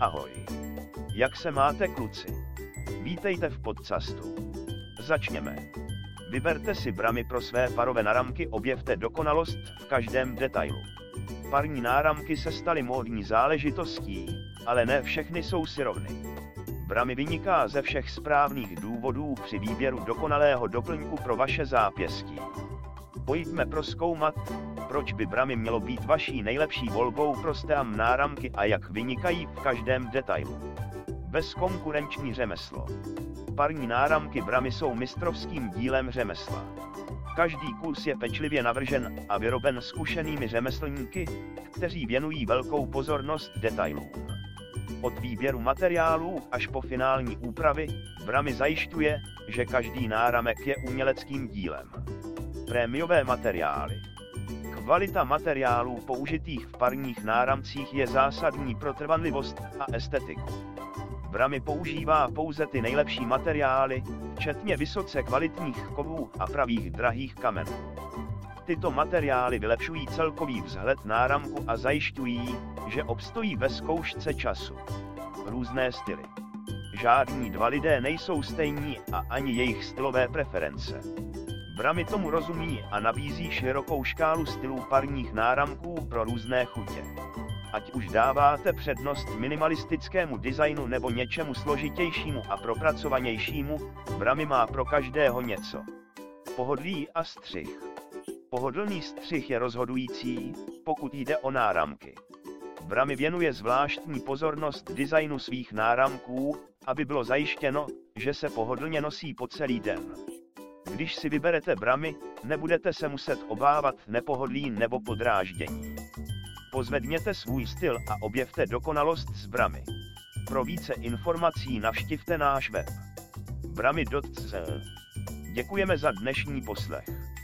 Ahoj. Jak se máte kluci? Vítejte v podcastu. Začněme. Vyberte si bramy pro své parové náramky, objevte dokonalost v každém detailu. Parní náramky se staly módní záležitostí, ale ne všechny jsou si rovny. Bramy vyniká ze všech správných důvodů při výběru dokonalého doplňku pro vaše zápěstí. Pojďme proskoumat, proč by bramy mělo být vaší nejlepší volbou pro stám náramky a jak vynikají v každém detailu. Bezkonkurenční řemeslo. Parní náramky bramy jsou mistrovským dílem řemesla. Každý kus je pečlivě navržen a vyroben zkušenými řemeslníky, kteří věnují velkou pozornost detailům. Od výběru materiálů až po finální úpravy, Bramy zajišťuje, že každý náramek je uměleckým dílem. Prémiové materiály Kvalita materiálů použitých v parních náramcích je zásadní pro trvanlivost a estetiku. Bramy používá pouze ty nejlepší materiály, včetně vysoce kvalitních kovů a pravých drahých kamenů. Tyto materiály vylepšují celkový vzhled náramku a zajišťují, že obstojí ve zkoušce času. Různé styly. Žádní dva lidé nejsou stejní a ani jejich stylové preference. Bramy tomu rozumí a nabízí širokou škálu stylů parních náramků pro různé chutě. Ať už dáváte přednost minimalistickému designu nebo něčemu složitějšímu a propracovanějšímu, Bramy má pro každého něco. Pohodlí a střih. Pohodlný střih je rozhodující, pokud jde o náramky. Bramy věnuje zvláštní pozornost designu svých náramků, aby bylo zajištěno, že se pohodlně nosí po celý den. Když si vyberete bramy, nebudete se muset obávat nepohodlí nebo podráždění. Pozvedněte svůj styl a objevte dokonalost z bramy. Pro více informací navštivte náš web bramy.cz. Děkujeme za dnešní poslech.